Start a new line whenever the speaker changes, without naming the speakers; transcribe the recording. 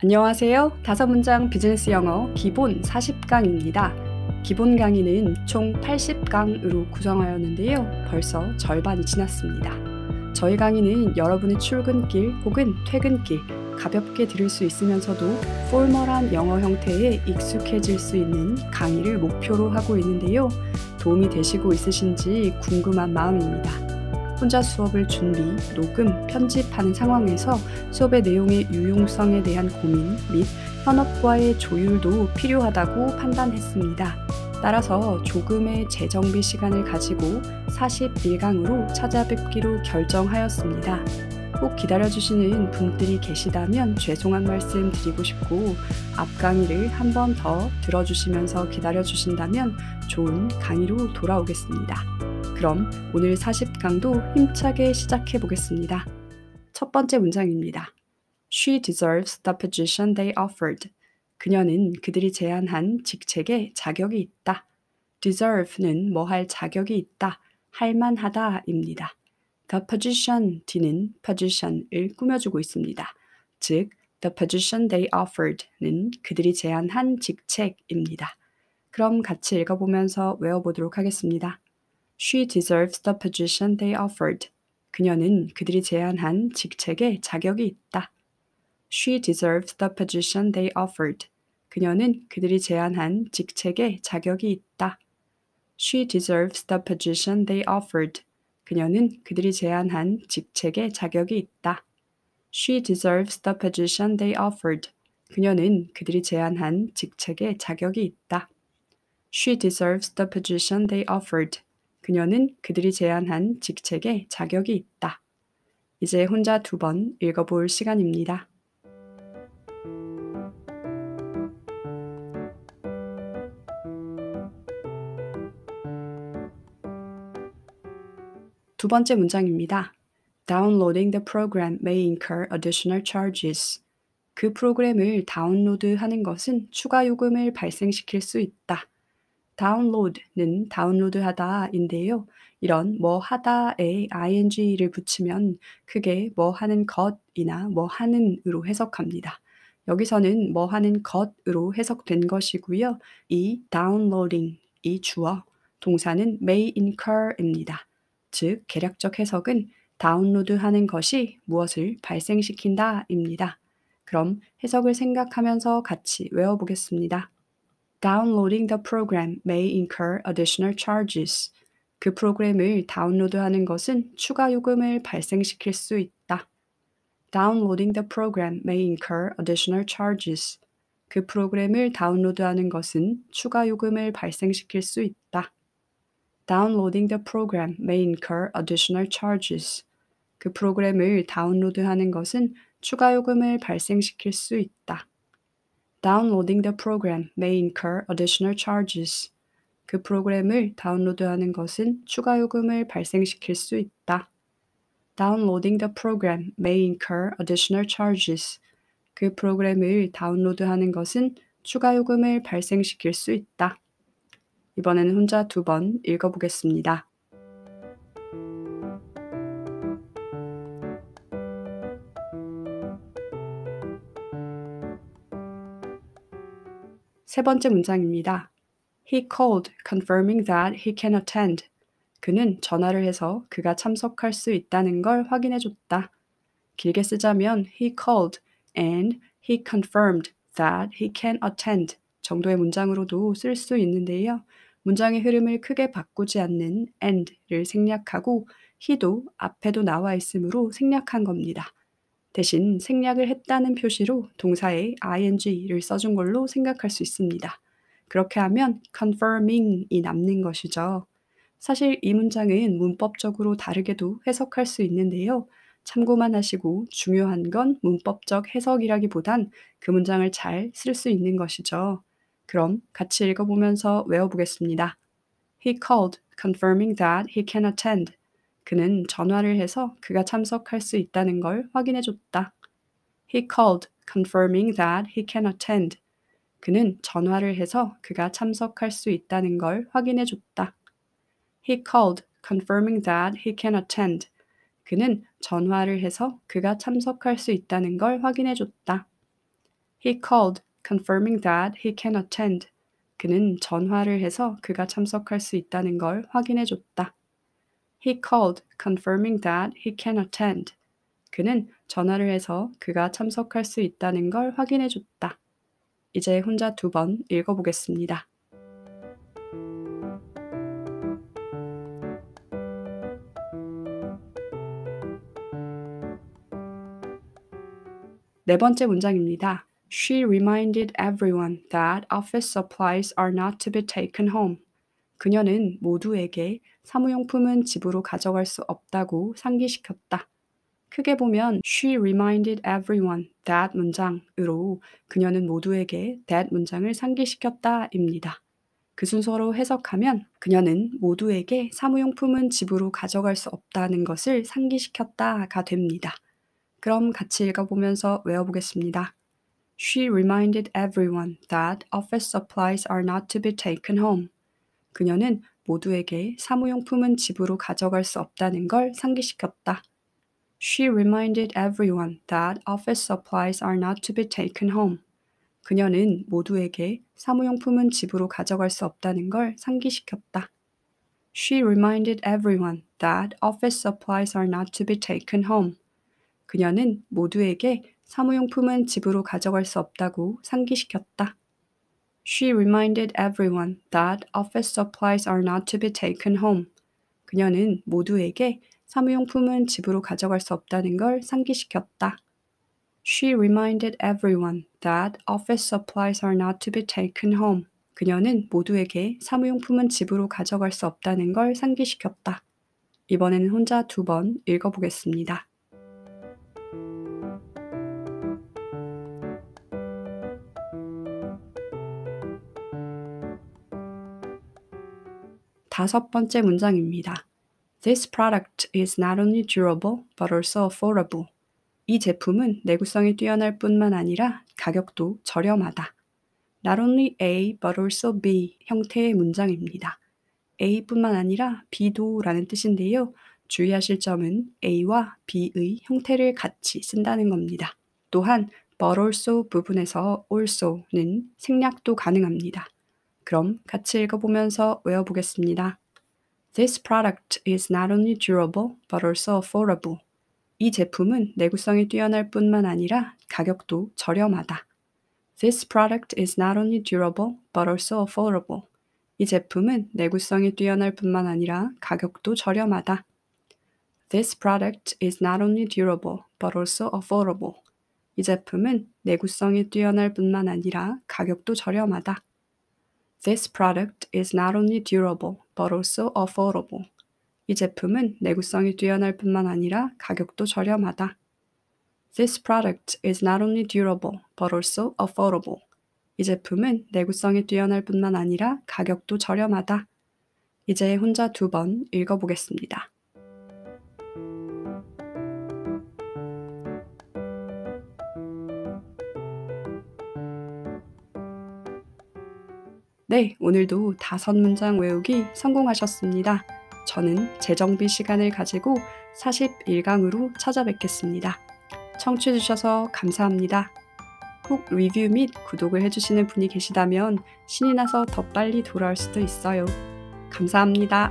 안녕하세요. 다섯 문장 비즈니스 영어 기본 40강입니다. 기본 강의는 총 80강으로 구성하였는데요. 벌써 절반이 지났습니다. 저희 강의는 여러분의 출근길 혹은 퇴근길 가볍게 들을 수 있으면서도 포멀한 영어 형태에 익숙해질 수 있는 강의를 목표로 하고 있는데요. 도움이 되시고 있으신지 궁금한 마음입니다. 혼자 수업을 준비, 녹음, 편집하는 상황에서 수업의 내용의 유용성에 대한 고민 및 현업과의 조율도 필요하다고 판단했습니다. 따라서 조금의 재정비 시간을 가지고 41강으로 찾아뵙기로 결정하였습니다. 꼭 기다려주시는 분들이 계시다면 죄송한 말씀 드리고 싶고 앞 강의를 한 번 더 들어주시면서 기다려주신다면 좋은 강의로 돌아오겠습니다. 그럼 오늘 40강도 힘차게 시작해 보겠습니다. 첫 번째 문장입니다. She deserves the position they offered. 그녀는 그들이 제안한 직책에 자격이 있다. deserve는 뭐 할 자격이 있다, 할 만하다입니다. the position, D는 position을 꾸며주고 있습니다. 즉, the position they offered는 그들이 제안한 직책입니다. 그럼 같이 읽어보면서 외워보도록 하겠습니다. She deserves the position they offered. 그녀는 그들이 제안한 직책에 자격이 있다. She deserves the position they offered. 그녀는 그들이 제안한 직책에 자격이 있다. She deserves the position they offered. 그녀는 그들이 제안한 직책에 자격이 있다. She deserves the position they offered. 그녀는 그들이 제안한 직책에 자격이 있다. She deserves the position they offered. 그녀는 그들이 제안한 직책에 자격이 있다. 이제 혼자 두 번 읽어볼 시간입니다. 두 번째 문장입니다. Downloading the program may incur additional charges. 그 프로그램을 다운로드하는 것은 추가 요금을 발생시킬 수 있다. Download는 다운로드하다인데요. 이런 뭐 하다에 ing를 붙이면 크게 뭐 하는 것이나 뭐 하는으로 해석합니다. 여기서는 뭐 하는 것으로 해석된 것이고요. 이 downloading, 이 주어, 동사는 may incur입니다. 즉, 개략적 해석은 다운로드하는 것이 무엇을 발생시킨다입니다. 그럼 해석을 생각하면서 같이 외워보겠습니다. Downloading the program may incur additional charges. 그 프로그램을 다운로드하는 것은 추가 요금을 발생시킬 수 있다. Downloading the program may incur additional charges. 그 프로그램을 다운로드하는 것은 추가 요금을 발생시킬 수 있다. Downloading the program may incur additional charges. 그 프로그램을 다운로드하는 것은 추가 요금을 발생시킬 수 있다. Downloading the program may incur additional charges. 그 프로그램을 다운로드하는 것은 추가 요금을 발생시킬 수 있다. Downloading the program may incur additional charges. 그 프로그램을 다운로드하는 것은 추가 요금을 발생시킬 수 있다. 이번에는 혼자 두 번 읽어보겠습니다. 세 번째 문장입니다. He called confirming that he can attend. 그는 전화를 해서 그가 참석할 수 있다는 걸 확인해 줬다. 길게 쓰자면 he called and he confirmed that he can attend 정도의 문장으로도 쓸 수 있는데요. 문장의 흐름을 크게 바꾸지 않는 and를 생략하고 he도 앞에도 나와 있으므로 생략한 겁니다. 대신 생략을 했다는 표시로 동사에 ing를 써준 걸로 생각할 수 있습니다. 그렇게 하면 confirming이 남는 것이죠. 사실 이 문장은 문법적으로 다르게도 해석할 수 있는데요. 참고만 하시고 중요한 건 문법적 해석이라기보단 그 문장을 잘 쓸 수 있는 것이죠. 그럼 같이 읽어보면서 외워보겠습니다. He called, confirming that he can attend. 그는 전화를 해서 그가 참석할 수 있다는 걸 확인해 줬다. He called, confirming that he can attend. 그는 전화를 해서 그가 참석할 수 있다는 걸 확인해 줬다. He called, confirming that he can attend. 그는 전화를 해서 그가 참석할 수 있다는 걸 확인해 줬다. He called, confirming that he can attend. 그는 전화를 해서 그가 참석할 수 있다는 걸 확인해 줬다. He called, confirming that he can attend. 그는 전화를 해서 그가 참석할 수 있다는 걸 확인해 줬다. 이제 혼자 두 번 읽어보겠습니다. 네 번째 문장입니다. She reminded everyone that office supplies are not to be taken home. 그녀는 모두에게 사무용품은 집으로 가져갈 수 없다고 상기시켰다. 크게 보면 she reminded everyone that 문장으로 그녀는 모두에게 that 문장을 상기시켰다입니다. 그 순서로 해석하면 그녀는 모두에게 사무용품은 집으로 가져갈 수 없다는 것을 상기시켰다가 됩니다. 그럼 같이 읽어보면서 외워보겠습니다. She reminded everyone that office supplies are not to be taken home. 그녀는 모두에게 사무용품은 집으로 가져갈 수 없다는 걸 상기시켰다. She reminded everyone that office supplies are not to be taken home. 그녀는 모두에게 사무용품은 집으로 가져갈 수 없다는 걸 상기시켰다. She reminded everyone that office supplies are not to be taken home. 그녀는 모두에게 사무용품은 집으로 가져갈 수 없다고 상기시켰다. She reminded everyone that office supplies are not to be taken home. 그녀는 모두에게 사무용품은 집으로 가져갈 수 없다는 걸 상기시켰다. She reminded everyone that office supplies are not to be taken home. 그녀는 모두에게 사무용품은 집으로 가져갈 수 없다는 걸 상기시켰다. 이번에는 혼자 두 번 읽어보겠습니다. 다섯 번째 문장입니다. This product is not only durable but also affordable. 이 제품은 내구성이 뛰어날 뿐만 아니라 가격도 저렴하다. Not only A but also B 형태의 문장입니다. A뿐만 아니라 B도 라는 뜻인데요. 주의하실 점은 A와 B의 형태를 같이 쓴다는 겁니다. 또한 but also 부분에서 also는 생략도 가능합니다. 그럼 같이 읽어보면서 외워보겠습니다. This product is not only durable but also affordable. 이 제품은 내구성이 뛰어날 뿐만 아니라 가격도 저렴하다. This product is not only durable but also affordable. 이 제품은 내구성이 뛰어날 뿐만 아니라 가격도 저렴하다. This product is not only durable but also affordable. 이 제품은 내구성이 뛰어날 뿐만 아니라 가격도 저렴하다. This product is not only durable but also affordable. 이 제품은 내구성이 뛰어날 뿐만 아니라 가격도 저렴하다. This product is not only durable but also affordable. 이 제품은 내구성이 뛰어날 뿐만 아니라 가격도 저렴하다. 이제 혼자 두 번 읽어보겠습니다. 네, 오늘도 다섯 문장 외우기 성공하셨습니다. 저는 재정비 시간을 가지고 41강으로 찾아뵙겠습니다. 청취해주셔서 감사합니다. 꼭 리뷰 및 구독을 해주시는 분이 계시다면 신이 나서 더 빨리 돌아올 수도 있어요. 감사합니다.